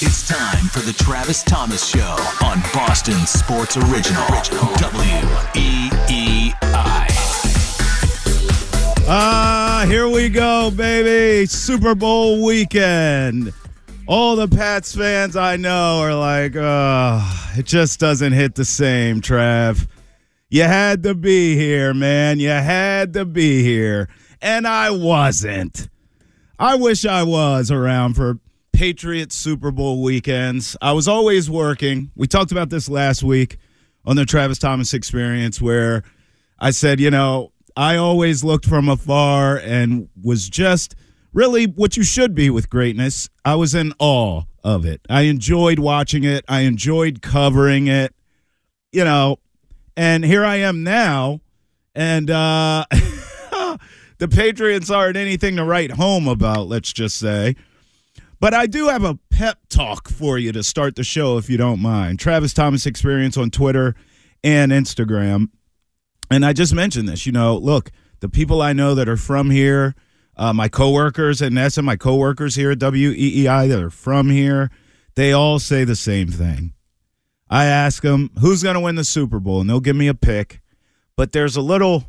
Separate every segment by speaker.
Speaker 1: It's time for the Travis Thomas Show on Boston Sports Original. W E E I.
Speaker 2: Ah, here we go, baby. Super Bowl weekend. All the Pats fans I know are like, oh, it just doesn't hit the same, Trav. You had to be here, man. You had to be here. And I wasn't. I wish I was around for Patriots Super Bowl weekends. I was always working. We talked about this last week on the Travis Thomas experience where I said, you know, I always looked from afar and was just really what you should be with greatness. I was in awe of it. I enjoyed watching it. I enjoyed covering it. You know, and here I am now, and uh, the Patriots aren't anything to write home about. Let's just say. But I do have a pep talk for you to start the show, if you don't mind. Travis Thomas Experience on Twitter and Instagram. And I just mentioned this. You know, look, the people I know that are from here, uh, my coworkers at NESN, my coworkers here at WEEI that are from here, they all say the same thing. I ask them who's going to win the Super Bowl, and they'll give me a pick. But there's a little,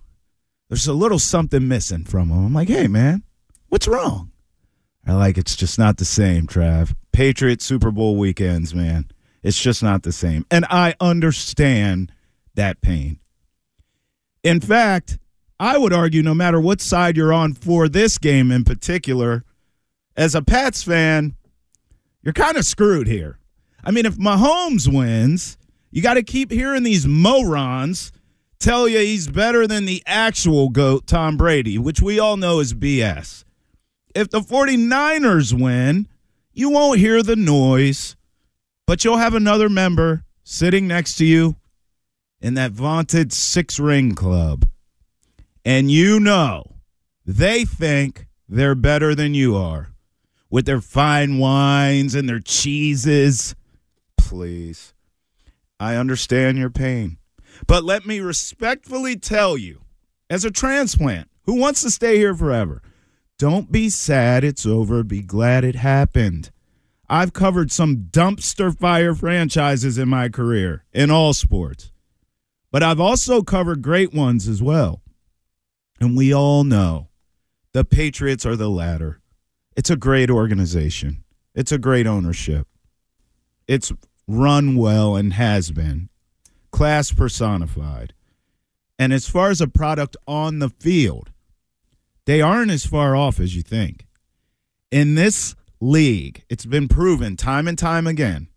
Speaker 2: there's a little something missing from them. I'm like, hey man, what's wrong? I like it's just not the same, Trav. Patriot Super Bowl weekends, man. It's just not the same. And I understand that pain. In fact, I would argue no matter what side you're on for this game in particular, as a Pats fan, you're kind of screwed here. I mean, if Mahomes wins, you got to keep hearing these morons tell you he's better than the actual GOAT, Tom Brady, which we all know is BS. If the 49ers win, you won't hear the noise, but you'll have another member sitting next to you in that vaunted six ring club. And you know they think they're better than you are with their fine wines and their cheeses. Please. I understand your pain. But let me respectfully tell you, as a transplant who wants to stay here forever, don't be sad it's over. Be glad it happened. I've covered some dumpster fire franchises in my career in all sports, but I've also covered great ones as well. And we all know the Patriots are the latter. It's a great organization, it's a great ownership. It's run well and has been, class personified. And as far as a product on the field, they aren't as far off as you think. In this league, it's been proven time and time again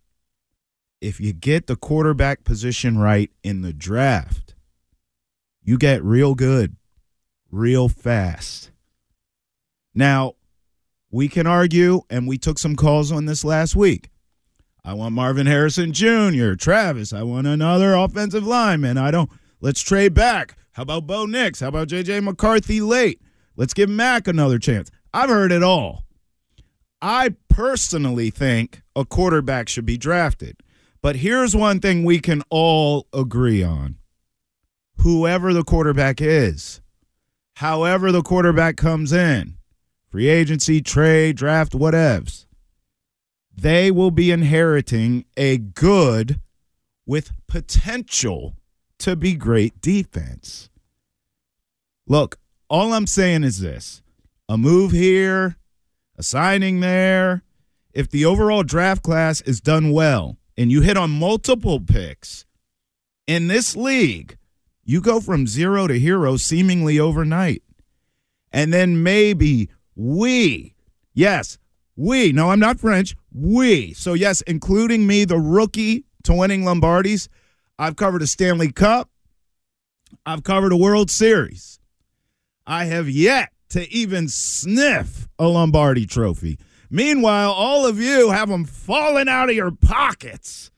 Speaker 2: if you get the quarterback position right in the draft, you get real good real fast. Now, we can argue, and we took some calls on this last week. I want Marvin Harrison Jr., Travis. I want another offensive lineman. I don't. Let's trade back. How about Bo Nix? How about J.J. McCarthy late? Let's give Mac another chance. I've heard it all. I personally think a quarterback should be drafted. But here's one thing we can all agree on whoever the quarterback is, however the quarterback comes in, free agency, trade, draft, whatevs, they will be inheriting a good with potential to be great defense. Look, all I'm saying is this a move here, a signing there, if the overall draft class is done well and you hit on multiple picks in this league, you go from zero to hero seemingly overnight. And then maybe we, yes, we, no, I'm not French, we. So, yes, including me, the rookie to winning Lombardis, I've covered a Stanley Cup, I've covered a World Series. I have yet to even sniff a Lombardi trophy. Meanwhile, all of you have them falling out of your pockets.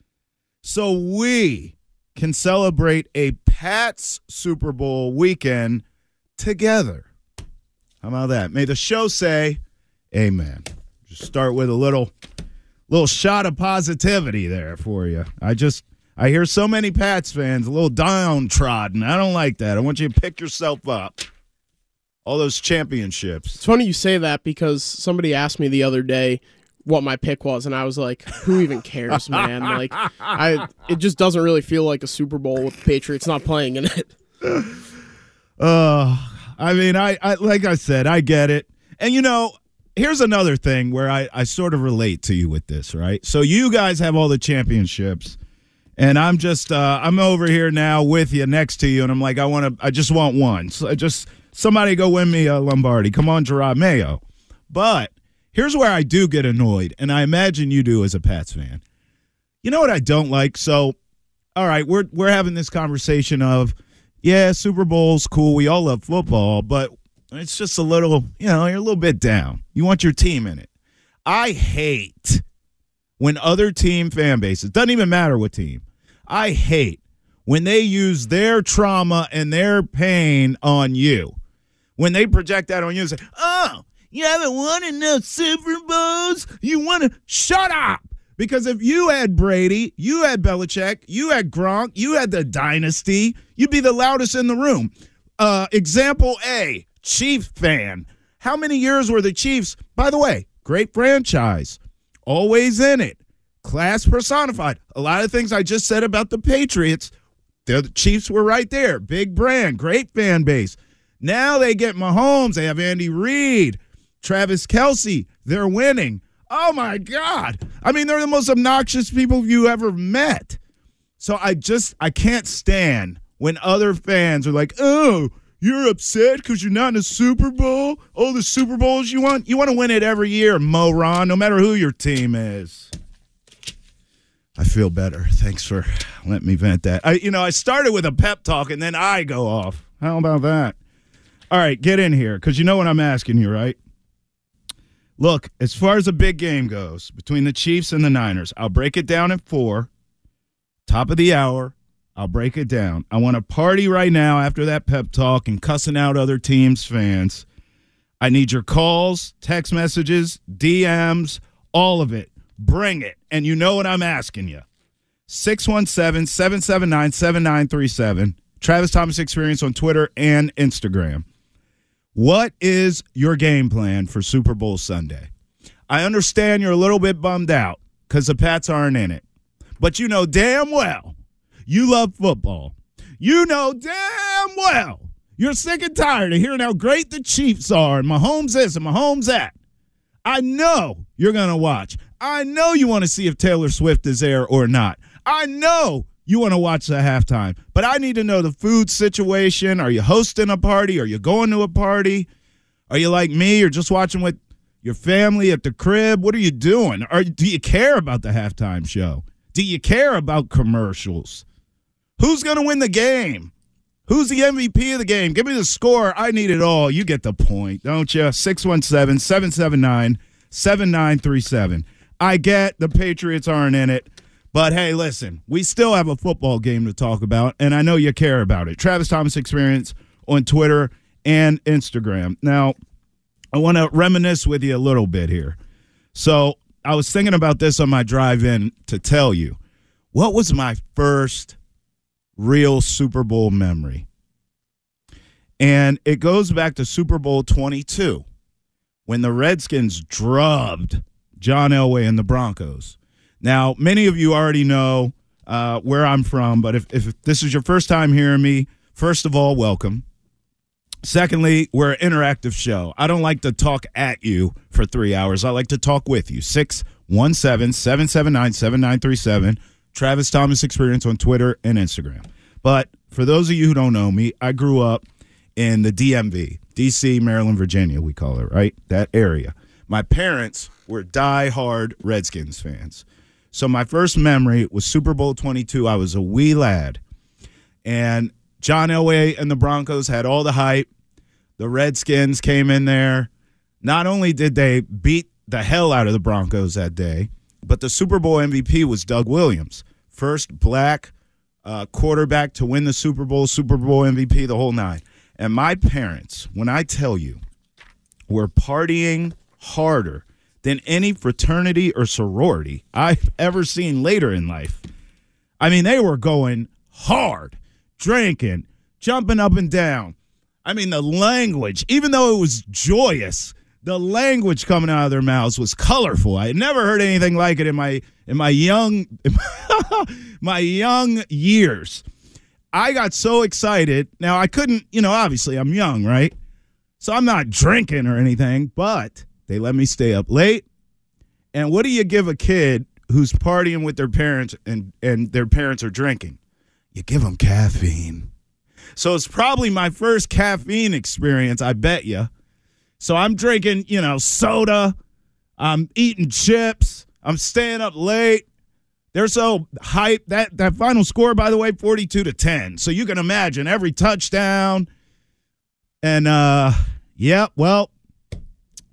Speaker 2: So we can celebrate a Pats Super Bowl weekend together. How about that? May the show say amen. Just start with a little little shot of positivity there for you. I just I hear so many Pats fans a little downtrodden. I don't like that. I want you to pick yourself up. All those championships.
Speaker 3: It's funny you say that because somebody asked me the other day what my pick was, and I was like, "Who even cares, man? Like, I it just doesn't really feel like a Super Bowl with the Patriots not playing in it."
Speaker 2: Uh, I mean, I, I like I said, I get it. And you know, here's another thing where I, I sort of relate to you with this, right? So you guys have all the championships, and I'm just uh, I'm over here now with you, next to you, and I'm like, I want to, I just want one. So I just somebody go win me a Lombardi. Come on, Jerod Mayo. But here's where I do get annoyed, and I imagine you do as a Pats fan. You know what I don't like? So, all right, we're we're having this conversation of, yeah, Super Bowl's cool. We all love football, but it's just a little, you know, you're a little bit down. You want your team in it. I hate when other team fan bases, doesn't even matter what team, I hate when they use their trauma and their pain on you. When they project that on you and say, oh, you haven't won enough Super Bowls? You want to shut up. Because if you had Brady, you had Belichick, you had Gronk, you had the dynasty, you'd be the loudest in the room. Uh, example A, Chief fan. How many years were the Chiefs? By the way, great franchise, always in it, class personified. A lot of things I just said about the Patriots, the Chiefs were right there. Big brand, great fan base. Now they get Mahomes. They have Andy Reid, Travis Kelce. They're winning. Oh my God. I mean, they're the most obnoxious people you ever met. So I just, I can't stand when other fans are like, oh, you're upset because you're not in a Super Bowl? Oh, the Super Bowls you want? You want to win it every year, moron, no matter who your team is. I feel better. Thanks for letting me vent that. I, you know, I started with a pep talk and then I go off. How about that? All right, get in here because you know what I'm asking you, right? Look, as far as a big game goes between the Chiefs and the Niners, I'll break it down at four. Top of the hour, I'll break it down. I want to party right now after that pep talk and cussing out other teams' fans. I need your calls, text messages, DMs, all of it. Bring it. And you know what I'm asking you. 617 779 7937. Travis Thomas Experience on Twitter and Instagram. What is your game plan for Super Bowl Sunday? I understand you're a little bit bummed out because the Pats aren't in it, but you know damn well you love football. You know damn well you're sick and tired of hearing how great the Chiefs are and Mahomes is and Mahomes that. I know you're going to watch. I know you want to see if Taylor Swift is there or not. I know you want to watch the halftime, but I need to know the food situation. Are you hosting a party? Are you going to a party? Are you like me or just watching with your family at the crib? What are you doing? Or do you care about the halftime show? Do you care about commercials? Who's going to win the game? Who's the MVP of the game? Give me the score. I need it all. You get the point, don't you? 617 779 7937. I get the Patriots aren't in it. But hey, listen, we still have a football game to talk about, and I know you care about it. Travis Thomas Experience on Twitter and Instagram. Now, I want to reminisce with you a little bit here. So, I was thinking about this on my drive in to tell you what was my first real Super Bowl memory. And it goes back to Super Bowl 22 when the Redskins drubbed John Elway and the Broncos. Now, many of you already know uh, where I'm from, but if, if this is your first time hearing me, first of all, welcome. Secondly, we're an interactive show. I don't like to talk at you for three hours. I like to talk with you. 617 779 7937. Travis Thomas Experience on Twitter and Instagram. But for those of you who don't know me, I grew up in the DMV, DC, Maryland, Virginia, we call it, right? That area. My parents were die-hard Redskins fans. So my first memory was Super Bowl 22. I was a wee lad. And John Elway and the Broncos had all the hype. The Redskins came in there. Not only did they beat the hell out of the Broncos that day, but the Super Bowl MVP was Doug Williams, first black uh, quarterback to win the Super Bowl, Super Bowl MVP, the whole nine. And my parents, when I tell you, were partying harder than any fraternity or sorority I've ever seen later in life. I mean, they were going hard, drinking, jumping up and down. I mean, the language, even though it was joyous, the language coming out of their mouths was colorful. I had never heard anything like it in my in my young my young years. I got so excited. Now I couldn't, you know, obviously I'm young, right? So I'm not drinking or anything, but they let me stay up late. And what do you give a kid who's partying with their parents and and their parents are drinking? You give them caffeine. So it's probably my first caffeine experience, I bet you. So I'm drinking, you know, soda. I'm eating chips. I'm staying up late. They're so hyped. That that final score, by the way, 42 to 10. So you can imagine every touchdown. And uh yeah, well,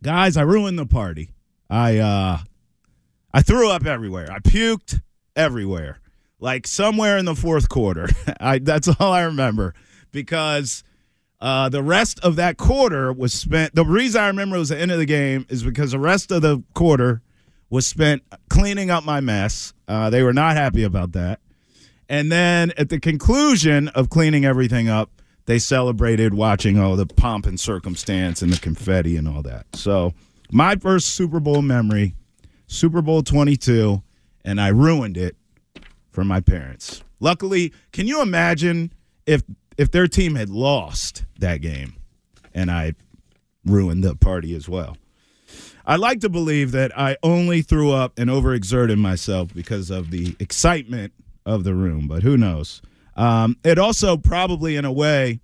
Speaker 2: guys, I ruined the party. I uh I threw up everywhere. I puked everywhere. Like somewhere in the fourth quarter. I that's all I remember because uh, the rest of that quarter was spent. The reason I remember it was the end of the game is because the rest of the quarter was spent cleaning up my mess. Uh, they were not happy about that. And then at the conclusion of cleaning everything up, they celebrated watching all the pomp and circumstance and the confetti and all that. So, my first Super Bowl memory, Super Bowl 22, and I ruined it for my parents. Luckily, can you imagine if if their team had lost that game and I ruined the party as well? I like to believe that I only threw up and overexerted myself because of the excitement of the room, but who knows? Um, it also probably, in a way,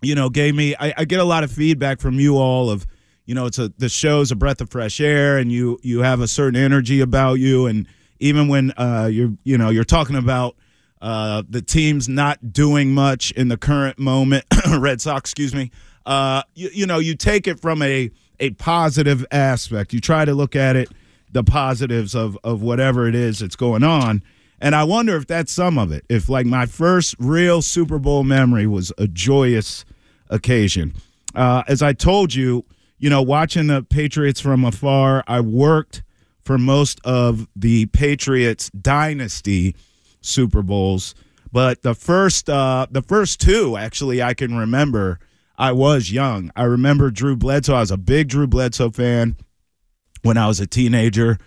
Speaker 2: you know, gave me. I, I, get a lot of feedback from you all of, you know, it's a the show's a breath of fresh air, and you you have a certain energy about you, and even when uh, you're you know you're talking about uh, the team's not doing much in the current moment, Red Sox, excuse me. Uh, you, you know, you take it from a a positive aspect. You try to look at it, the positives of of whatever it is that's going on. And I wonder if that's some of it. If like my first real Super Bowl memory was a joyous occasion. Uh, as I told you, you know, watching the Patriots from afar, I worked for most of the Patriots dynasty Super Bowls, but the first uh, the first two actually I can remember. I was young. I remember Drew Bledsoe. I was a big Drew Bledsoe fan when I was a teenager,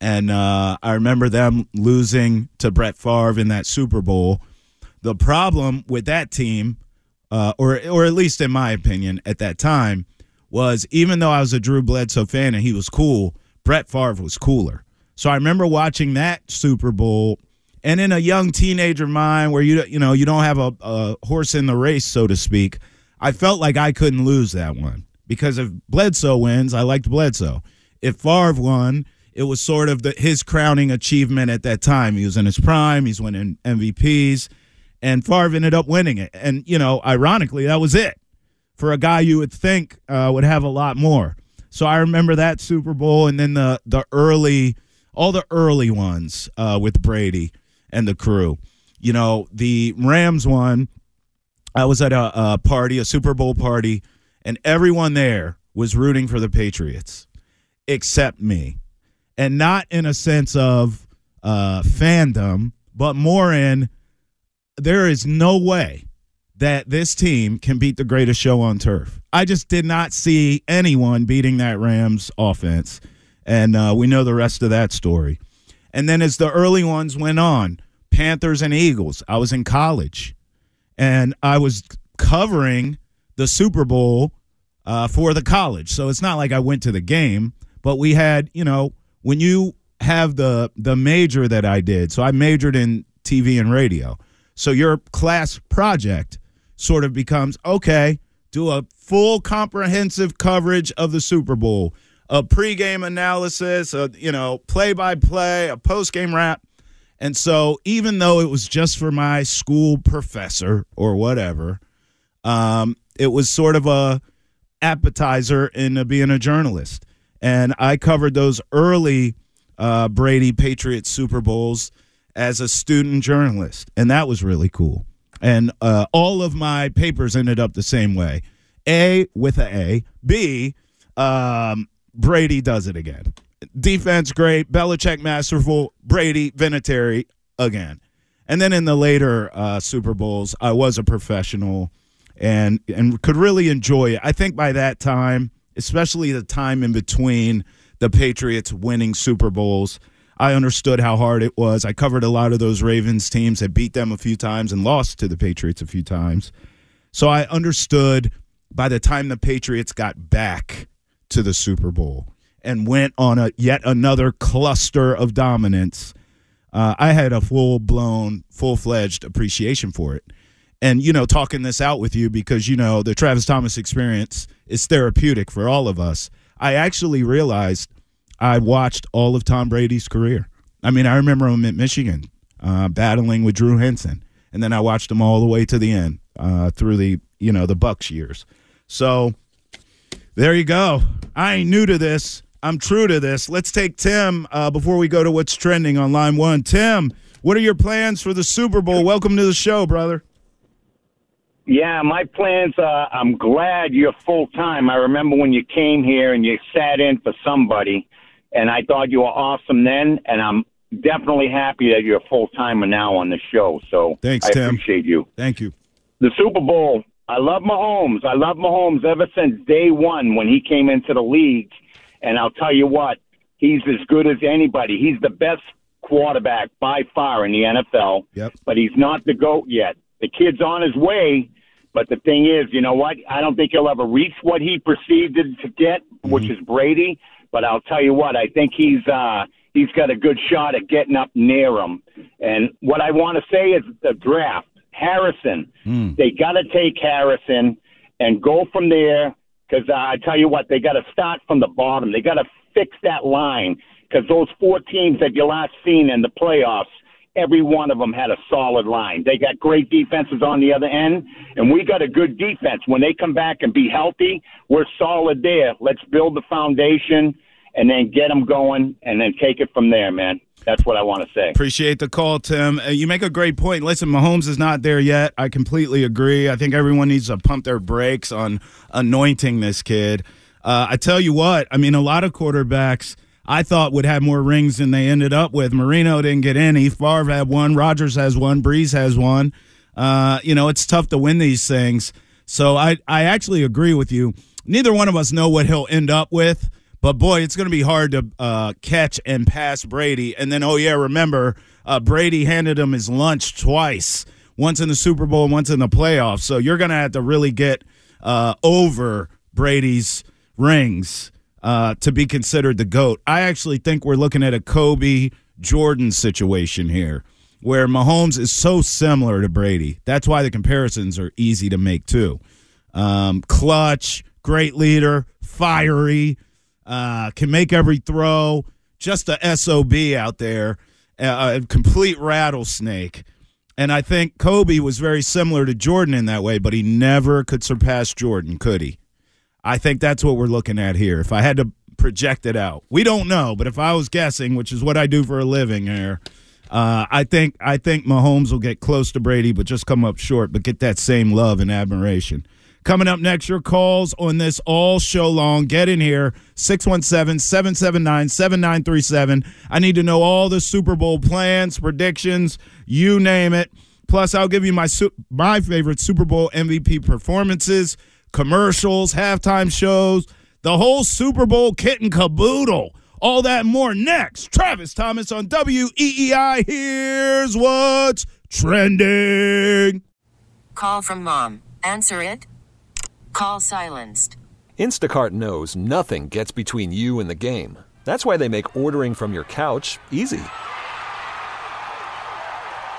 Speaker 2: and uh, I remember them losing to Brett Favre in that Super Bowl. The problem with that team, uh, or or at least in my opinion at that time, was even though I was a Drew Bledsoe fan and he was cool, Brett Favre was cooler. So I remember watching that Super Bowl and in a young teenager mind where you you know you don't have a, a horse in the race so to speak i felt like i couldn't lose that one because if bledsoe wins i liked bledsoe if Favre won it was sort of the, his crowning achievement at that time he was in his prime he's winning mvps and Favre ended up winning it and you know ironically that was it for a guy you would think uh, would have a lot more so i remember that super bowl and then the the early all the early ones uh, with brady and the crew. You know, the Rams one, I was at a, a party, a Super Bowl party, and everyone there was rooting for the Patriots except me. And not in a sense of uh, fandom, but more in there is no way that this team can beat the greatest show on turf. I just did not see anyone beating that Rams offense. And uh, we know the rest of that story. And then as the early ones went on, Panthers and Eagles, I was in college and I was covering the Super Bowl uh, for the college. So it's not like I went to the game, but we had, you know, when you have the the major that I did. So I majored in TV and radio. So your class project sort of becomes okay, do a full comprehensive coverage of the Super Bowl, a pregame analysis, a you know, play by play, a postgame wrap. And so even though it was just for my school professor or whatever, um, it was sort of a appetizer in being a journalist. And I covered those early uh, Brady Patriots Super Bowls as a student journalist, and that was really cool. And uh, all of my papers ended up the same way: A with a A, B. Um, Brady does it again. Defense great, Belichick masterful, Brady Vinatieri again. And then in the later uh, Super Bowls, I was a professional and and could really enjoy it. I think by that time, especially the time in between the Patriots winning Super Bowls, I understood how hard it was. I covered a lot of those Ravens teams, had beat them a few times and lost to the Patriots a few times. So I understood by the time the Patriots got back to the Super Bowl and went on a yet another cluster of dominance, uh, I had a full blown, full fledged appreciation for it. And, you know, talking this out with you because, you know, the Travis Thomas experience is therapeutic for all of us. I actually realized I watched all of Tom Brady's career. I mean, I remember him at Michigan uh, battling with Drew Henson, and then I watched him all the way to the end uh, through the you know the Bucs years. So there you go. I ain't new to this. I'm true to this. Let's take Tim uh, before we go to what's trending on line one. Tim, what are your plans for the Super Bowl? Welcome to the show, brother.
Speaker 4: Yeah, my plans. Uh, I'm glad you're full time. I remember when you came here and you sat in for somebody, and I thought you were awesome then. And I'm definitely happy that you're full timer now on the show. So
Speaker 2: Thanks,
Speaker 4: I
Speaker 2: Tim.
Speaker 4: appreciate you.
Speaker 2: Thank you.
Speaker 4: The Super Bowl. I love Mahomes. I love Mahomes ever since day one when he came into the league. And I'll tell you what, he's as good as anybody. He's the best quarterback by far in the NFL.
Speaker 2: Yep.
Speaker 4: But he's not the GOAT yet. The kid's on his way. But the thing is, you know what? I don't think he'll ever reach what he perceived to get, which is Brady. But I'll tell you what, I think he's uh, he's got a good shot at getting up near him. And what I want to say is the draft. Harrison, they got to take Harrison and go from there. Because uh, I tell you what, they got to start from the bottom. They got to fix that line. Because those four teams that you last seen in the playoffs, every one of them had a solid line. They got great defenses on the other end, and we got a good defense. When they come back and be healthy, we're solid there. Let's build the foundation and then get them going and then take it from there, man. That's what I want to say.
Speaker 2: Appreciate the call, Tim. Uh, you make a great point. Listen, Mahomes is not there yet. I completely agree. I think everyone needs to pump their brakes on anointing this kid. Uh, I tell you what, I mean, a lot of quarterbacks I thought would have more rings than they ended up with. Marino didn't get any. Favre had one. Rodgers has one. Brees has one. Uh, you know, it's tough to win these things. So I, I actually agree with you. Neither one of us know what he'll end up with. But boy, it's going to be hard to uh, catch and pass Brady. And then, oh yeah, remember uh, Brady handed him his lunch twice, once in the Super Bowl, once in the playoffs. So you're going to have to really get uh, over Brady's rings uh, to be considered the goat. I actually think we're looking at a Kobe Jordan situation here, where Mahomes is so similar to Brady. That's why the comparisons are easy to make too. Um, clutch, great leader, fiery uh, can make every throw, just a SOB out there, uh, a complete rattlesnake. And I think Kobe was very similar to Jordan in that way, but he never could surpass Jordan, could he? I think that's what we're looking at here. If I had to project it out, we don't know, but if I was guessing, which is what I do for a living here, uh, I think I think Mahomes will get close to Brady, but just come up short, but get that same love and admiration. Coming up next, your calls on this all show long. Get in here, 617 779 7937. I need to know all the Super Bowl plans, predictions, you name it. Plus, I'll give you my my favorite Super Bowl MVP performances, commercials, halftime shows, the whole Super Bowl kit and caboodle. All that and more next. Travis Thomas on WEEI. Here's what's trending.
Speaker 5: Call from mom. Answer it. Call silenced.
Speaker 6: Instacart knows nothing gets between you and the game. That's why they make ordering from your couch easy.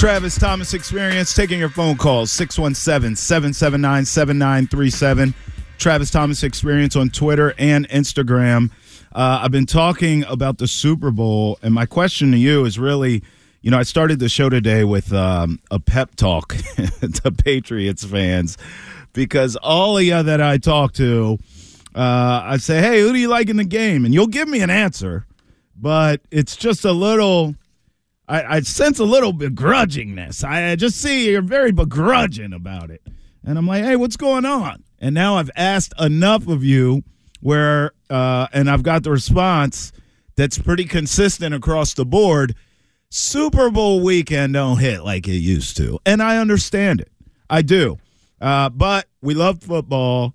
Speaker 2: Travis Thomas Experience taking your phone calls 617 779 7937. Travis Thomas Experience on Twitter and Instagram. Uh, I've been talking about the Super Bowl, and my question to you is really you know, I started the show today with um, a pep talk to Patriots fans because all of you that I talk to, uh, I say, hey, who do you like in the game? And you'll give me an answer, but it's just a little I, I sense a little begrudgingness. I, I just see you're very begrudging about it. And I'm like, hey, what's going on? And now I've asked enough of you where, uh, and I've got the response that's pretty consistent across the board. Super Bowl weekend don't hit like it used to. And I understand it. I do. Uh, but we love football.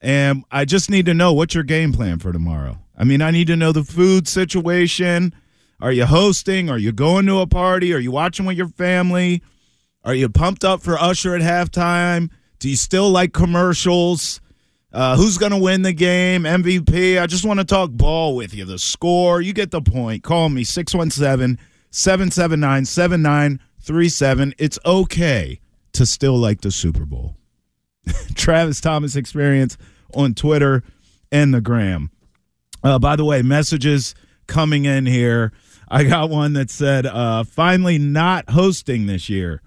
Speaker 2: And I just need to know what's your game plan for tomorrow. I mean, I need to know the food situation. Are you hosting? Are you going to a party? Are you watching with your family? Are you pumped up for Usher at halftime? Do you still like commercials? Uh, who's going to win the game? MVP? I just want to talk ball with you. The score, you get the point. Call me 617 779 7937. It's okay to still like the Super Bowl. Travis Thomas Experience on Twitter and the gram. Uh, by the way, messages coming in here. I got one that said, uh, finally not hosting this year,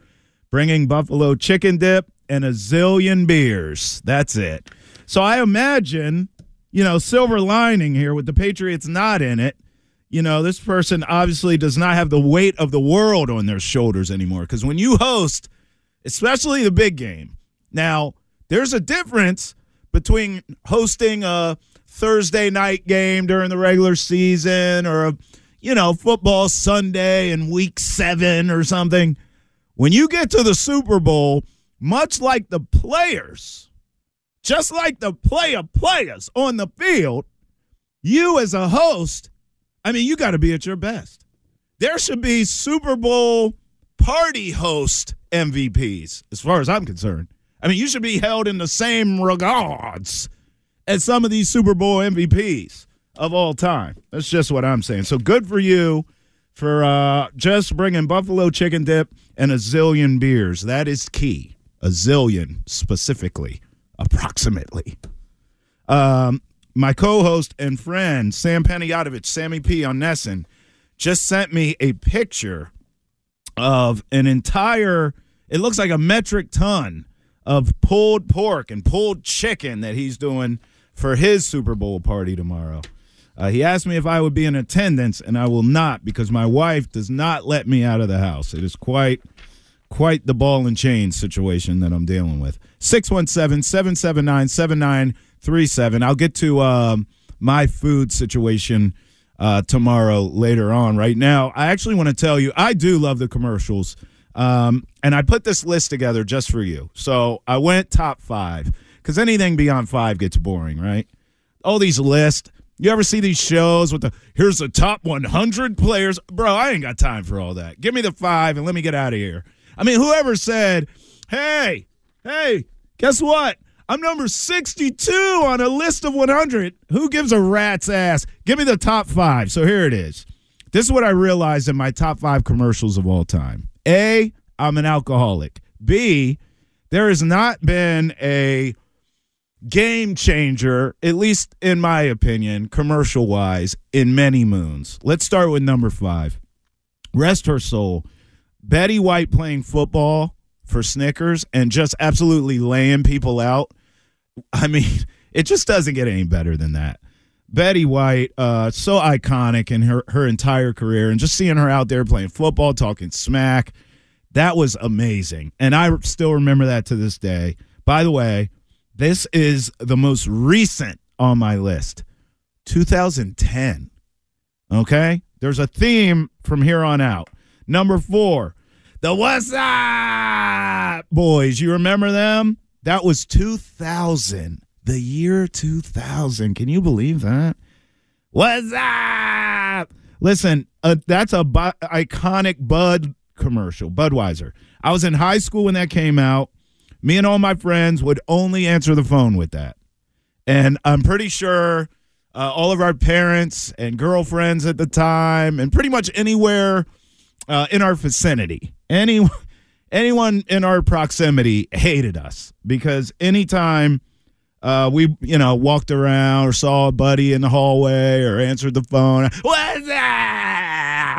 Speaker 2: bringing buffalo chicken dip and a zillion beers. That's it. So I imagine, you know, silver lining here with the Patriots not in it. You know, this person obviously does not have the weight of the world on their shoulders anymore. Because when you host, especially the big game, now there's a difference between hosting a Thursday night game during the regular season or a you know, football Sunday and week seven or something. When you get to the Super Bowl, much like the players, just like the player players on the field, you as a host, I mean, you got to be at your best. There should be Super Bowl party host MVPs, as far as I'm concerned. I mean, you should be held in the same regards as some of these Super Bowl MVPs of all time. That's just what I'm saying. So good for you for uh, just bringing buffalo chicken dip and a zillion beers. That is key. A zillion specifically, approximately. Um, my co-host and friend Sam Panayotovich, Sammy P on NESN, just sent me a picture of an entire. It looks like a metric ton of pulled pork and pulled chicken that he's doing for his Super Bowl party tomorrow. Uh, he asked me if I would be in attendance, and I will not because my wife does not let me out of the house. It is quite, quite the ball and chain situation that I'm dealing with. 617 779 7937. I'll get to um, my food situation uh, tomorrow later on. Right now, I actually want to tell you I do love the commercials. Um, and I put this list together just for you. So I went top five because anything beyond five gets boring, right? All these lists. You ever see these shows with the here's the top 100 players? Bro, I ain't got time for all that. Give me the five and let me get out of here. I mean, whoever said, hey, hey, guess what? I'm number 62 on a list of 100. Who gives a rat's ass? Give me the top five. So here it is. This is what I realized in my top five commercials of all time. A, I'm an alcoholic. B, there has not been a game changer, at least in my opinion, commercial wise, in many moons. Let's start with number five. Rest her soul. Betty White playing football for Snickers and just absolutely laying people out. I mean, it just doesn't get any better than that. Betty White, uh, so iconic in her, her entire career, and just seeing her out there playing football, talking smack, that was amazing. And I still remember that to this day. By the way, this is the most recent on my list 2010. Okay? There's a theme from here on out. Number four, the What's Up Boys. You remember them? That was 2000, the year 2000. Can you believe that? What's up? Listen, uh, that's a bu- iconic Bud commercial, Budweiser. I was in high school when that came out. Me and all my friends would only answer the phone with that. And I'm pretty sure uh, all of our parents and girlfriends at the time, and pretty much anywhere uh, in our vicinity, any, anyone in our proximity hated us because anytime uh, we, you know, walked around or saw a buddy in the hallway or answered the phone, what's that?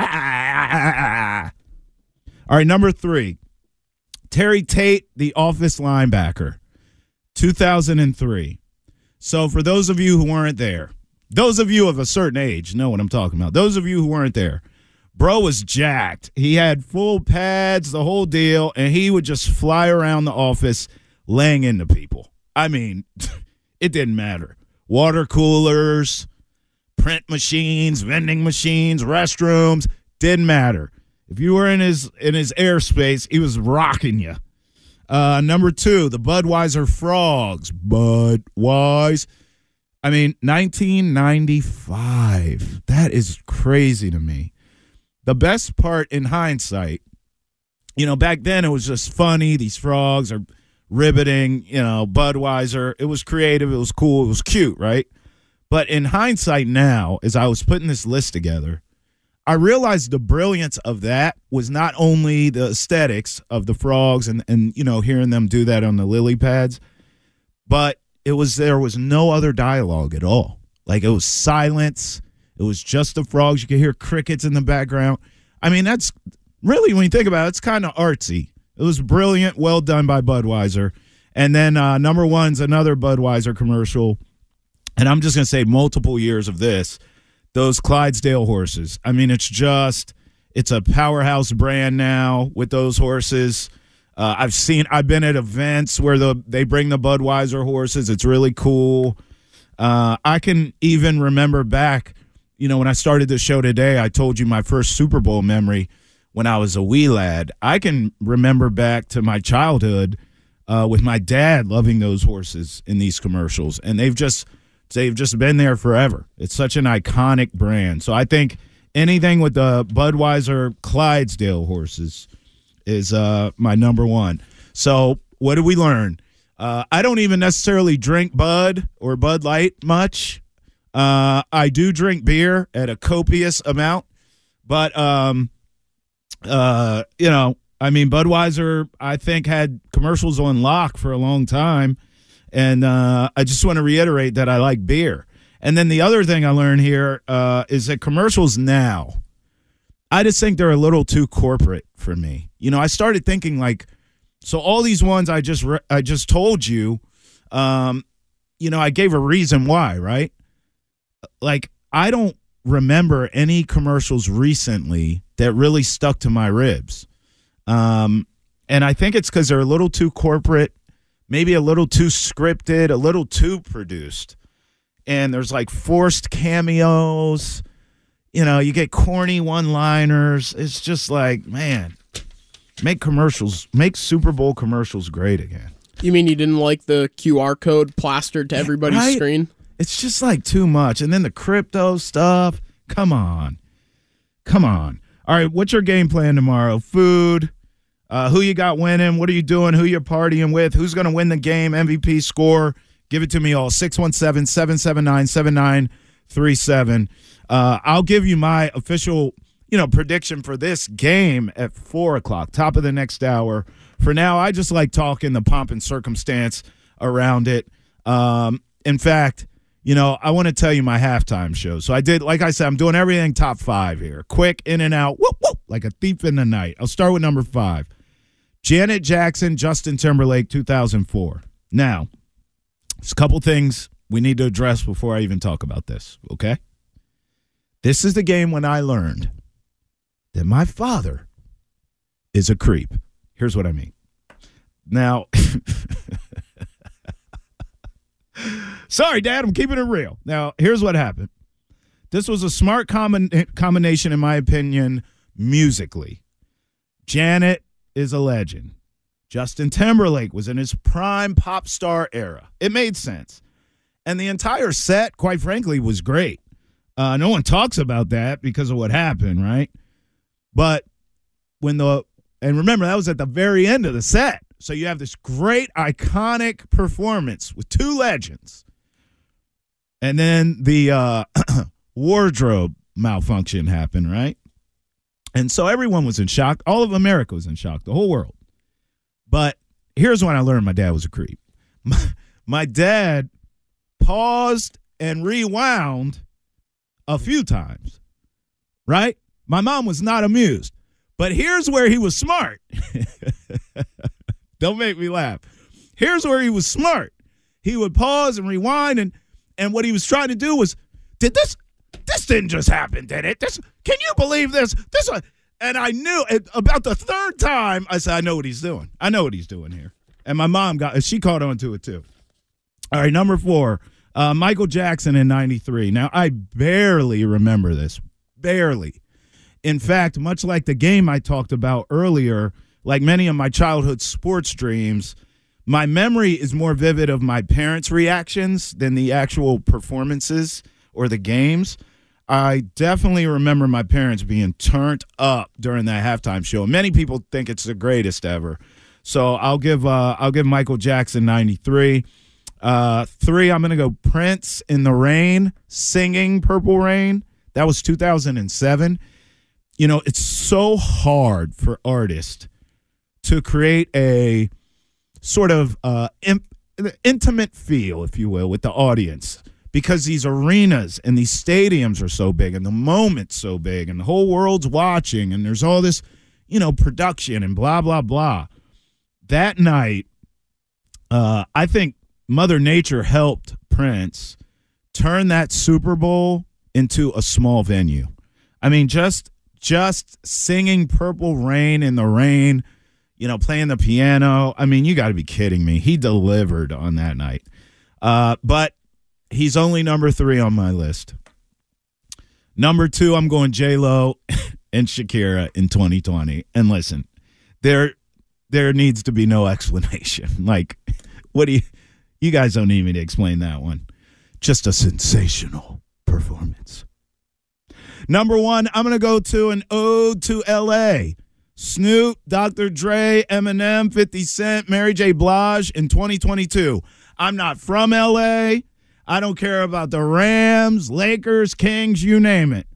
Speaker 2: All right, number three, Terry Tate, the office linebacker, 2003. So, for those of you who weren't there, those of you of a certain age know what I'm talking about. Those of you who weren't there, bro was jacked. He had full pads, the whole deal, and he would just fly around the office laying into people. I mean, it didn't matter. Water coolers, print machines, vending machines, restrooms, didn't matter. If you were in his in his airspace, he was rocking you. Uh, number two, the Budweiser Frogs. Budweiser. I mean, 1995. That is crazy to me. The best part in hindsight, you know, back then it was just funny. These frogs are riveting, you know, Budweiser. It was creative. It was cool. It was cute, right? But in hindsight now, as I was putting this list together, I realized the brilliance of that was not only the aesthetics of the frogs and, and you know, hearing them do that on the lily pads, but it was there was no other dialogue at all. Like it was silence. It was just the frogs. You could hear crickets in the background. I mean, that's really when you think about it, it's kind of artsy. It was brilliant, well done by Budweiser. And then uh, number one's another Budweiser commercial, and I'm just gonna say multiple years of this. Those Clydesdale horses. I mean, it's just it's a powerhouse brand now with those horses. Uh, I've seen, I've been at events where the they bring the Budweiser horses. It's really cool. Uh, I can even remember back, you know, when I started the show today, I told you my first Super Bowl memory when I was a wee lad. I can remember back to my childhood uh, with my dad loving those horses in these commercials, and they've just they've just been there forever. It's such an iconic brand. So I think anything with the Budweiser Clydesdale horses is uh, my number one. So what did we learn? Uh, I don't even necessarily drink Bud or Bud Light much. Uh, I do drink beer at a copious amount, but um, uh, you know, I mean, Budweiser, I think had commercials on lock for a long time, and uh, I just want to reiterate that I like beer. And then the other thing I learned here uh, is that commercials now, I just think they're a little too corporate for me. You know, I started thinking like, so all these ones I just re- I just told you, um, you know, I gave a reason why, right? Like I don't remember any commercials recently that really stuck to my ribs, um, and I think it's because they're a little too corporate, maybe a little too scripted, a little too produced, and there's like forced cameos. You know, you get corny one-liners. It's just like, man, make commercials, make Super Bowl commercials great again.
Speaker 3: You mean you didn't like the QR code plastered to everybody's
Speaker 2: right?
Speaker 3: screen?
Speaker 2: It's just like too much. And then the crypto stuff. Come on. Come on. All right, what's your game plan tomorrow? Food. Uh, who you got winning? What are you doing? Who you're partying with? Who's going to win the game? MVP score? Give it to me all. 617 779 7937. Uh, I'll give you my official you know, prediction for this game at four o'clock, top of the next hour. For now, I just like talking the pomp and circumstance around it. Um, in fact, you know, I want to tell you my halftime show. So I did, like I said, I'm doing everything top five here, quick in and out, whoop whoop, like a thief in the night. I'll start with number five, Janet Jackson, Justin Timberlake, 2004. Now, there's a couple things we need to address before I even talk about this. Okay, this is the game when I learned that my father is a creep. Here's what I mean. Now. Sorry, Dad, I'm keeping it real. Now, here's what happened. This was a smart combin- combination, in my opinion, musically. Janet is a legend. Justin Timberlake was in his prime pop star era. It made sense. And the entire set, quite frankly, was great. Uh, no one talks about that because of what happened, right? But when the, and remember, that was at the very end of the set. So you have this great, iconic performance with two legends. And then the uh, wardrobe malfunction happened, right? And so everyone was in shock. All of America was in shock, the whole world. But here's when I learned my dad was a creep. My, my dad paused and rewound a few times, right? My mom was not amused. But here's where he was smart. Don't make me laugh. Here's where he was smart. He would pause and rewind, and and what he was trying to do was, did this this didn't just happen, did it? This can you believe this? This one, and I knew it, about the third time. I said, I know what he's doing. I know what he's doing here. And my mom got she caught on to it too. All right, number four, uh, Michael Jackson in '93. Now I barely remember this, barely. In fact, much like the game I talked about earlier, like many of my childhood sports dreams, my memory is more vivid of my parents' reactions than the actual performances or the games. I definitely remember my parents being turned up during that halftime show. Many people think it's the greatest ever. So I'll give uh, I'll give Michael Jackson 93. Uh, three, I'm gonna go Prince in the Rain singing Purple Rain. That was 2007. You know, it's so hard for artists to create a sort of uh, in, intimate feel, if you will, with the audience because these arenas and these stadiums are so big and the moment's so big and the whole world's watching and there's all this, you know, production and blah, blah, blah. That night, uh, I think Mother Nature helped Prince turn that Super Bowl into a small venue. I mean, just just singing Purple Rain in the rain, you know, playing the piano. I mean, you got to be kidding me. He delivered on that night. Uh, but he's only number three on my list. Number two, I'm going J Lo and Shakira in 2020. And listen, there there needs to be no explanation. Like, what do you you guys don't need me to explain that one. Just a sensational performance. Number one, I'm gonna go to an ode to LA. Snoop, Dr. Dre, Eminem, 50 Cent, Mary J. Blige in 2022. I'm not from LA. I don't care about the Rams, Lakers, Kings, you name it.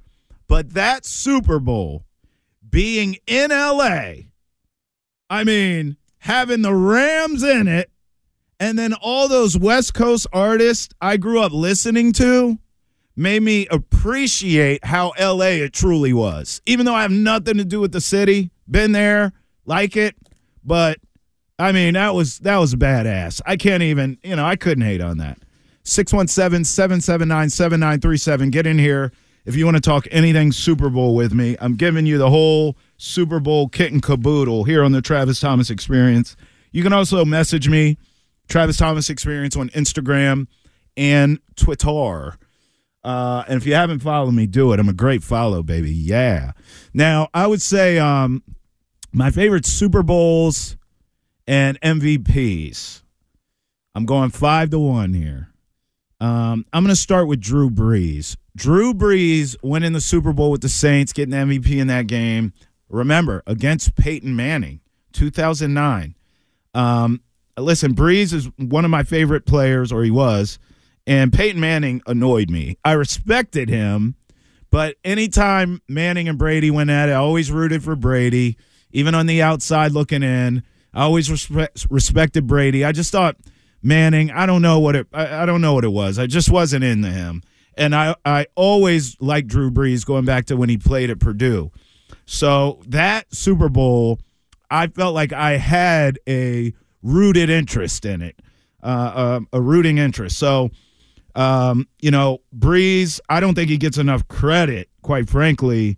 Speaker 2: But that Super Bowl being in LA, I mean, having the Rams in it, and then all those West Coast artists I grew up listening to made me appreciate how LA it truly was. Even though I have nothing to do with the city, been there, like it, but I mean, that was that was badass. I can't even, you know, I couldn't hate on that. 617 779 7937. Get in here if you want to talk anything Super Bowl with me. I'm giving you the whole Super Bowl kit and caboodle here on the Travis Thomas Experience. You can also message me, Travis Thomas Experience, on Instagram and Twitter. Uh, and if you haven't followed me, do it. I'm a great follow, baby. Yeah. Now, I would say um, my favorite Super Bowls and MVPs. I'm going five to one here. Um, I'm going to start with Drew Brees. Drew Brees winning the Super Bowl with the Saints, getting MVP in that game. Remember, against Peyton Manning, 2009. Um, listen, Brees is one of my favorite players, or he was, and Peyton Manning annoyed me. I respected him, But anytime Manning and Brady went at it, I always rooted for Brady, even on the outside looking in. I always respect, respected Brady. I just thought Manning. I don't know what it. I, I don't know what it was. I just wasn't into him. And I I always liked Drew Brees going back to when he played at Purdue. So that Super Bowl, I felt like I had a rooted interest in it, uh, um, a rooting interest. So, um, you know, Brees, I don't think he gets enough credit, quite frankly,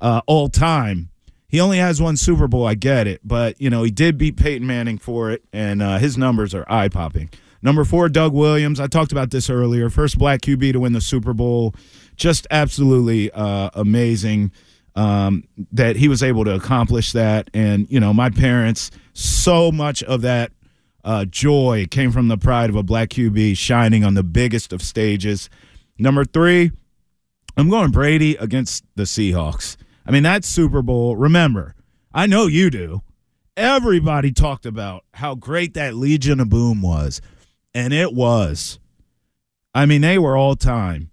Speaker 2: uh, all time. He only has one Super Bowl. I get it, but you know he did beat Peyton Manning for it, and uh, his numbers are eye popping. Number four, Doug Williams. I talked about this earlier. First black QB to win the Super Bowl. Just absolutely uh, amazing um, that he was able to accomplish that. And you know, my parents, so much of that uh, joy came from the pride of a black QB shining on the biggest of stages. Number three, I'm going Brady against the Seahawks. I mean, that Super Bowl, remember, I know you do. Everybody talked about how great that Legion of Boom was, and it was. I mean, they were all time,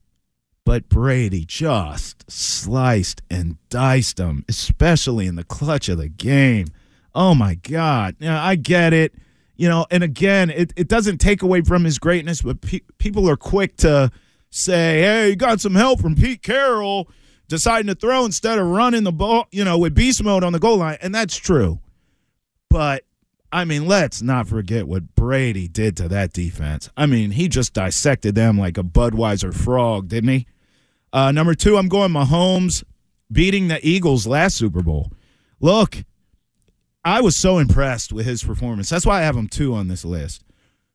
Speaker 2: but Brady just sliced and diced them, especially in the clutch of the game. Oh my God. I get it. You know, and again, it, it doesn't take away from his greatness, but pe- people are quick to say, hey, you got some help from Pete Carroll deciding to throw instead of running the ball, you know, with beast mode on the goal line. And that's true. But I mean, let's not forget what Brady did to that defense. I mean, he just dissected them like a Budweiser frog, didn't he? Uh, number two, I'm going Mahomes beating the Eagles last Super Bowl. Look, I was so impressed with his performance. That's why I have him two on this list.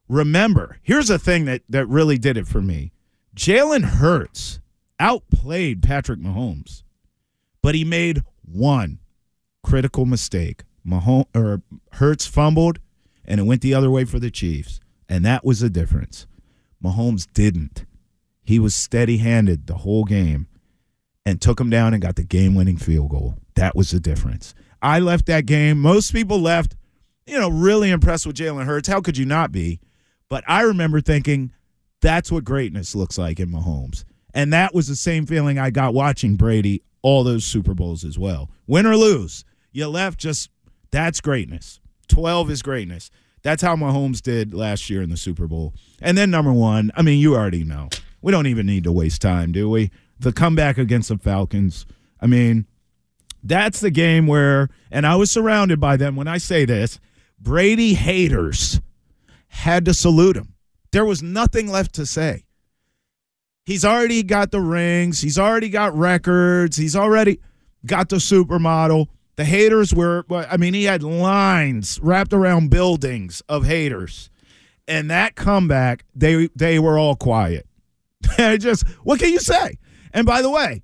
Speaker 2: Remember, here's a thing that, that really did it for me Jalen Hurts outplayed Patrick Mahomes, but he made one critical mistake. Mahomes or Hurts fumbled, and it went the other way for the Chiefs, and that was the difference. Mahomes didn't. He was steady-handed the whole game, and took him down and got the game-winning field goal. That was the difference. I left that game. Most people left, you know, really impressed with Jalen Hurts. How could you not be? But I remember thinking, that's what greatness looks like in Mahomes. And that was the same feeling I got watching Brady all those Super Bowls as well. Win or lose, you left just that's greatness. 12 is greatness. That's how Mahomes did last year in the Super Bowl. And then number one, I mean, you already know. We don't even need to waste time, do we? The comeback against the Falcons. I mean, that's the game where, and I was surrounded by them when I say this, Brady haters had to salute him. There was nothing left to say. He's already got the rings. He's already got records. He's already got the supermodel. The haters were, I mean, he had lines wrapped around buildings of haters. And that comeback, they they were all quiet. just, what can you say? And by the way,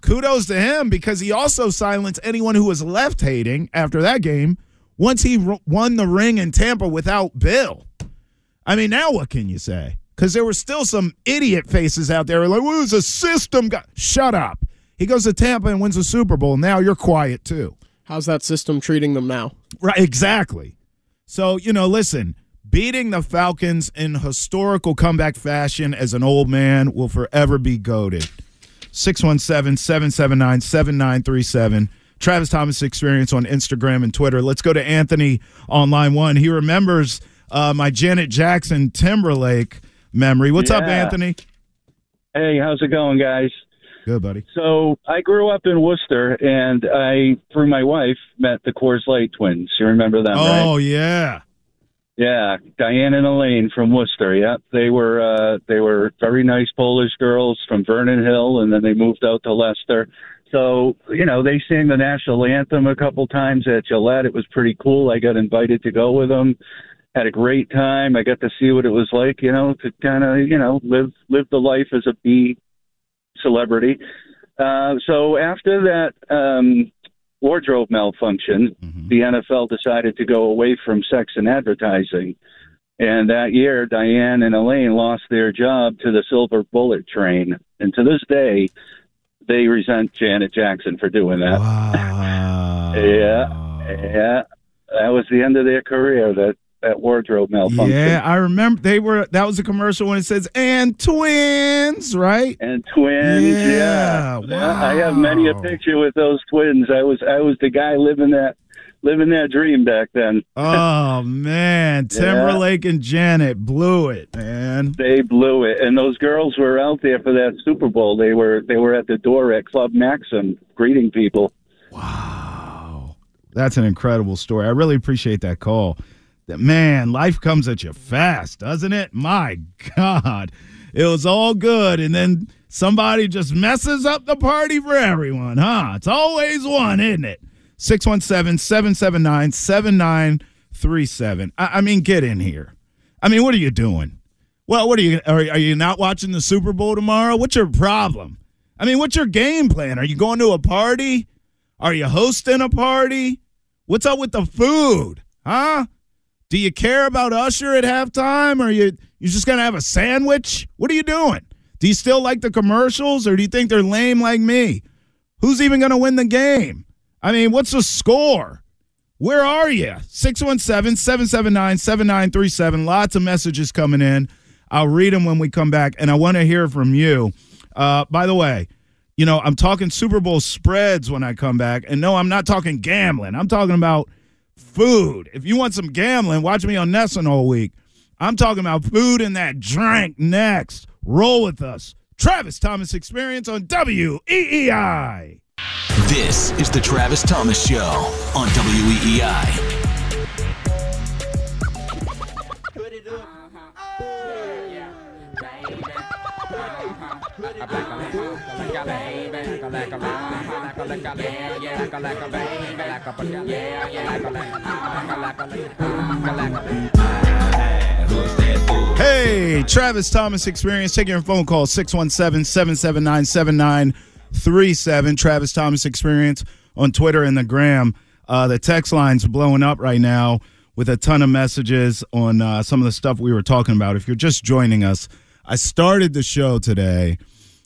Speaker 2: kudos to him because he also silenced anyone who was left hating after that game once he won the ring in Tampa without Bill. I mean, now what can you say? Because there were still some idiot faces out there like, it a system guy. Shut up. He goes to Tampa and wins the Super Bowl. Now you're quiet too.
Speaker 3: How's that system treating them now?
Speaker 2: Right, exactly. So, you know, listen, beating the Falcons in historical comeback fashion as an old man will forever be goaded. 617 779 7937. Travis Thomas Experience on Instagram and Twitter. Let's go to Anthony on line one. He remembers uh, my Janet Jackson Timberlake memory. What's yeah. up, Anthony?
Speaker 7: Hey, how's it going, guys?
Speaker 2: Good, buddy.
Speaker 7: So I grew up in Worcester, and I, through my wife, met the Coors Light twins. You remember them?
Speaker 2: Oh
Speaker 7: right?
Speaker 2: yeah,
Speaker 7: yeah. Diane and Elaine from Worcester. Yeah, they were uh, they were very nice Polish girls from Vernon Hill, and then they moved out to Leicester. So you know, they sang the national anthem a couple times at Gillette. It was pretty cool. I got invited to go with them had a great time. I got to see what it was like, you know, to kind of, you know, live live the life as a B celebrity. Uh, so after that um, wardrobe malfunction, mm-hmm. the NFL decided to go away from sex and advertising. And that year, Diane and Elaine lost their job to the Silver Bullet Train. And to this day, they resent Janet Jackson for doing that.
Speaker 2: Wow.
Speaker 7: yeah. Yeah. That was the end of their career. That that wardrobe malfunction.
Speaker 2: Yeah, I remember they were. That was a commercial when it says "and twins," right?
Speaker 7: And twins,
Speaker 2: Yeah,
Speaker 7: yeah. I have many a picture with those twins. I was I was the guy living that living that dream back then.
Speaker 2: Oh man, Timberlake and Janet blew it, man.
Speaker 7: They blew it, and those girls were out there for that Super Bowl. They were they were at the door at Club Maxim greeting people.
Speaker 2: Wow, that's an incredible story. I really appreciate that call. Man, life comes at you fast, doesn't it? My God, it was all good, and then somebody just messes up the party for everyone, huh? It's always one, isn't it? 617 779 7937. I mean, get in here. I mean, what are you doing? Well, what are you are, are you not watching the Super Bowl tomorrow? What's your problem? I mean, what's your game plan? Are you going to a party? Are you hosting a party? What's up with the food? Huh? Do you care about Usher at halftime? Or you you just gonna have a sandwich? What are you doing? Do you still like the commercials or do you think they're lame like me? Who's even gonna win the game? I mean, what's the score? Where are you? 617 779 7937. Lots of messages coming in. I'll read them when we come back, and I want to hear from you. Uh, by the way, you know, I'm talking Super Bowl spreads when I come back. And no, I'm not talking gambling. I'm talking about food. If you want some gambling, watch me on NESN all week. I'm talking about food and that drink next. Roll with us. Travis Thomas Experience on WEEI.
Speaker 1: This is the Travis Thomas Show on E WEEI.
Speaker 2: Hey, Travis Thomas Experience. Take your phone call 617 779 7937. Travis Thomas Experience on Twitter and the gram. Uh, the text line's blowing up right now with a ton of messages on uh, some of the stuff we were talking about. If you're just joining us, I started the show today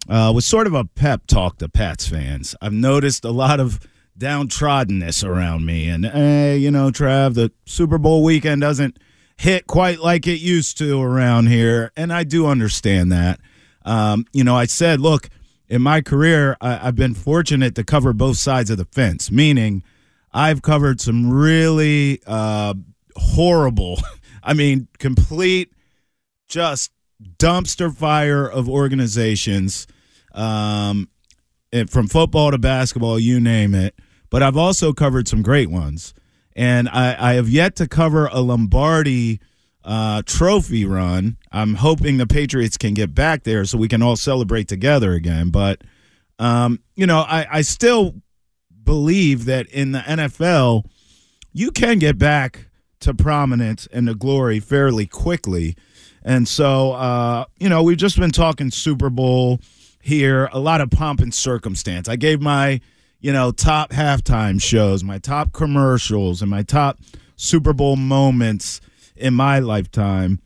Speaker 2: uh, with sort of a pep talk to Pats fans. I've noticed a lot of downtroddenness around me. And, eh, you know, Trav, the Super Bowl weekend doesn't hit quite like it used to around here. And I do understand that. Um, you know, I said, look, in my career, I, I've been fortunate to cover both sides of the fence, meaning I've covered some really uh, horrible, I mean, complete, just dumpster fire of organizations, um, from football to basketball, you name it. But I've also covered some great ones. And I, I have yet to cover a Lombardi uh, trophy run. I'm hoping the Patriots can get back there so we can all celebrate together again. But, um, you know, I, I still believe that in the NFL, you can get back to prominence and to glory fairly quickly. And so, uh, you know, we've just been talking Super Bowl here, a lot of pomp and circumstance. I gave my, you know, top halftime shows, my top commercials, and my top Super Bowl moments in my lifetime.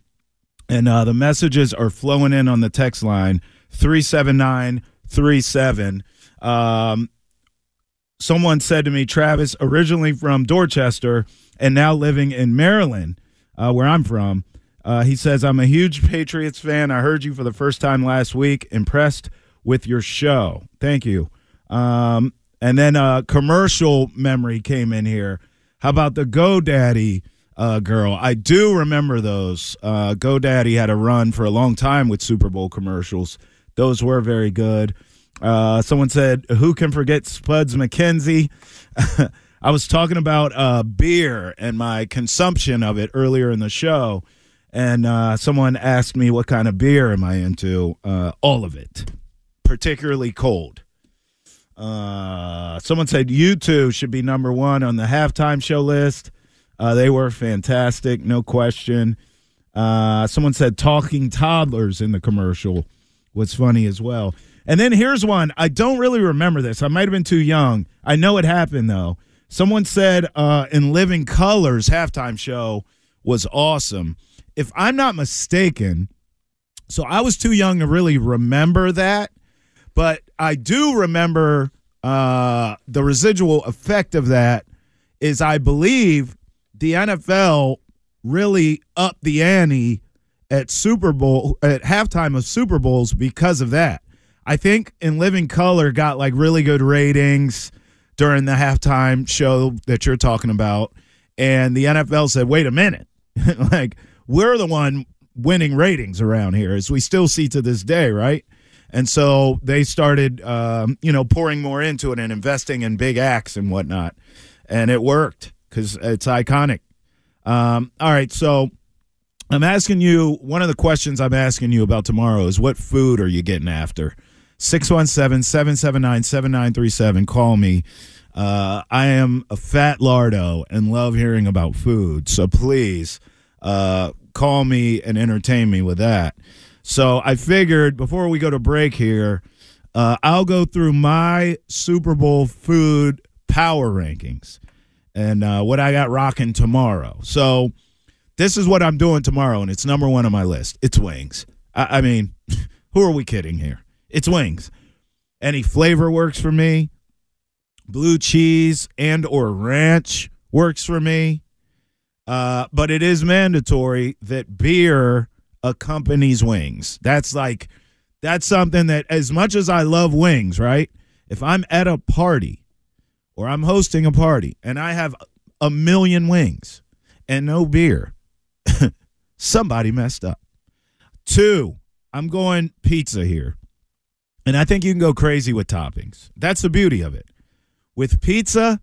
Speaker 2: And uh, the messages are flowing in on the text line 37937. Um, someone said to me, Travis, originally from Dorchester and now living in Maryland, uh, where I'm from. Uh, he says, I'm a huge Patriots fan. I heard you for the first time last week. Impressed with your show. Thank you. Um, and then a commercial memory came in here. How about the GoDaddy uh, girl? I do remember those. Uh, GoDaddy had a run for a long time with Super Bowl commercials. Those were very good. Uh, someone said, "Who can forget Spuds MacKenzie?" I was talking about uh, beer and my consumption of it earlier in the show, and uh, someone asked me what kind of beer am I into. Uh, all of it, particularly cold. Uh, someone said U2 should be number one on the halftime show list. Uh, they were fantastic, no question. Uh, someone said talking toddlers in the commercial was funny as well. And then here's one. I don't really remember this. I might have been too young. I know it happened though. Someone said uh, in Living Color's halftime show was awesome. If I'm not mistaken, so I was too young to really remember that, but I do remember uh, the residual effect of that is I believe the NFL really upped the ante at Super Bowl at halftime of Super Bowls because of that. I think In Living Color got like really good ratings during the halftime show that you're talking about, and the NFL said, "Wait a minute, like we're the one winning ratings around here, as we still see to this day, right?" And so they started, um, you know, pouring more into it and investing in big acts and whatnot, and it worked because it's iconic. Um, all right, so I'm asking you one of the questions I'm asking you about tomorrow is what food are you getting after? 617 779 7937. Call me. Uh, I am a fat lardo and love hearing about food. So please uh, call me and entertain me with that. So I figured before we go to break here, uh, I'll go through my Super Bowl food power rankings and uh, what I got rocking tomorrow. So this is what I'm doing tomorrow, and it's number one on my list. It's wings. I, I mean, who are we kidding here? It's wings. Any flavor works for me. Blue cheese and or ranch works for me. Uh, but it is mandatory that beer accompanies wings. That's like that's something that as much as I love wings, right? If I'm at a party or I'm hosting a party and I have a million wings and no beer, somebody messed up. Two, I'm going pizza here. And I think you can go crazy with toppings. That's the beauty of it. With pizza,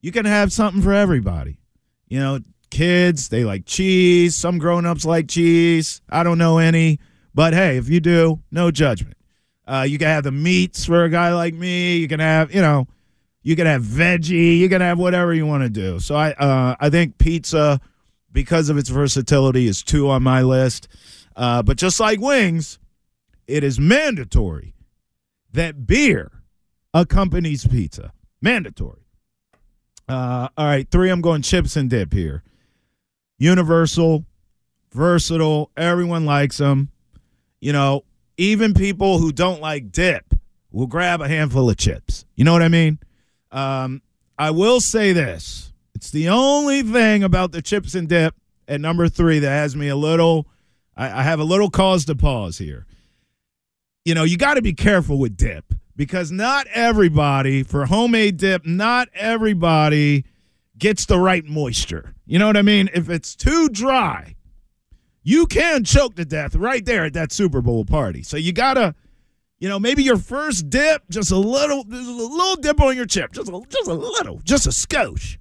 Speaker 2: you can have something for everybody. You know, kids, they like cheese. Some grown ups like cheese. I don't know any. But hey, if you do, no judgment. Uh, you can have the meats for a guy like me. You can have, you know, you can have veggie. You can have whatever you want to do. So I, uh, I think pizza, because of its versatility, is two on my list. Uh, but just like wings, it is mandatory that beer accompanies pizza. Mandatory. Uh, all right, three. I'm going chips and dip here. Universal, versatile. Everyone likes them. You know, even people who don't like dip will grab a handful of chips. You know what I mean? Um, I will say this: it's the only thing about the chips and dip at number three that has me a little. I, I have a little cause to pause here. You know, you got to be careful with dip because not everybody for homemade dip, not everybody gets the right moisture. You know what I mean? If it's too dry, you can choke to death right there at that Super Bowl party. So you gotta, you know, maybe your first dip, just a little, just a little dip on your chip, just a, just a little, just a skosh.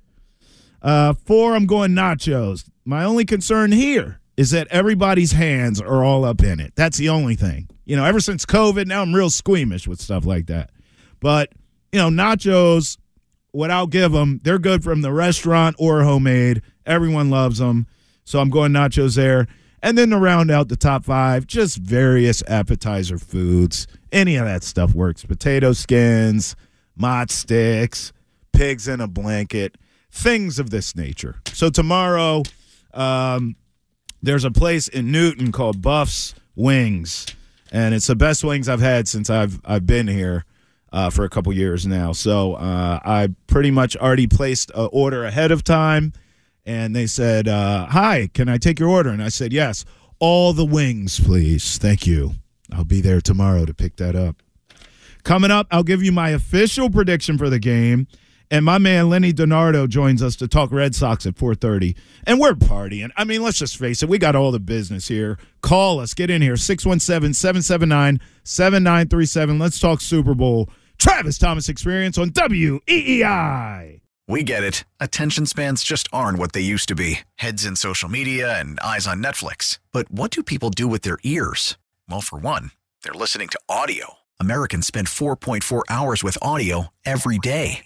Speaker 2: Uh, four, I'm going nachos. My only concern here is that everybody's hands are all up in it. That's the only thing. You know, ever since COVID, now I'm real squeamish with stuff like that. But you know, nachos, what I'll give them, they're good from the restaurant or homemade. Everyone loves them. So I'm going nachos there. And then to round out the top five, just various appetizer foods. Any of that stuff works. Potato skins, mozz sticks, pigs in a blanket, things of this nature. So tomorrow, um, there's a place in Newton called Buff's Wings, and it's the best wings I've had since I've I've been here uh, for a couple years now. So uh, I pretty much already placed an order ahead of time, and they said, uh, "Hi, can I take your order?" And I said, "Yes, all the wings, please. Thank you. I'll be there tomorrow to pick that up." Coming up, I'll give you my official prediction for the game. And my man Lenny DiNardo joins us to talk Red Sox at 4:30. And we're partying. I mean, let's just face it, we got all the business here. Call us, get in here 617-779-7937. Let's talk Super Bowl. Travis Thomas Experience on WEEI.
Speaker 8: We get it. Attention spans just aren't what they used to be heads in social media and eyes on Netflix. But what do people do with their ears? Well, for one, they're listening to audio. Americans spend 4.4 hours with audio every day.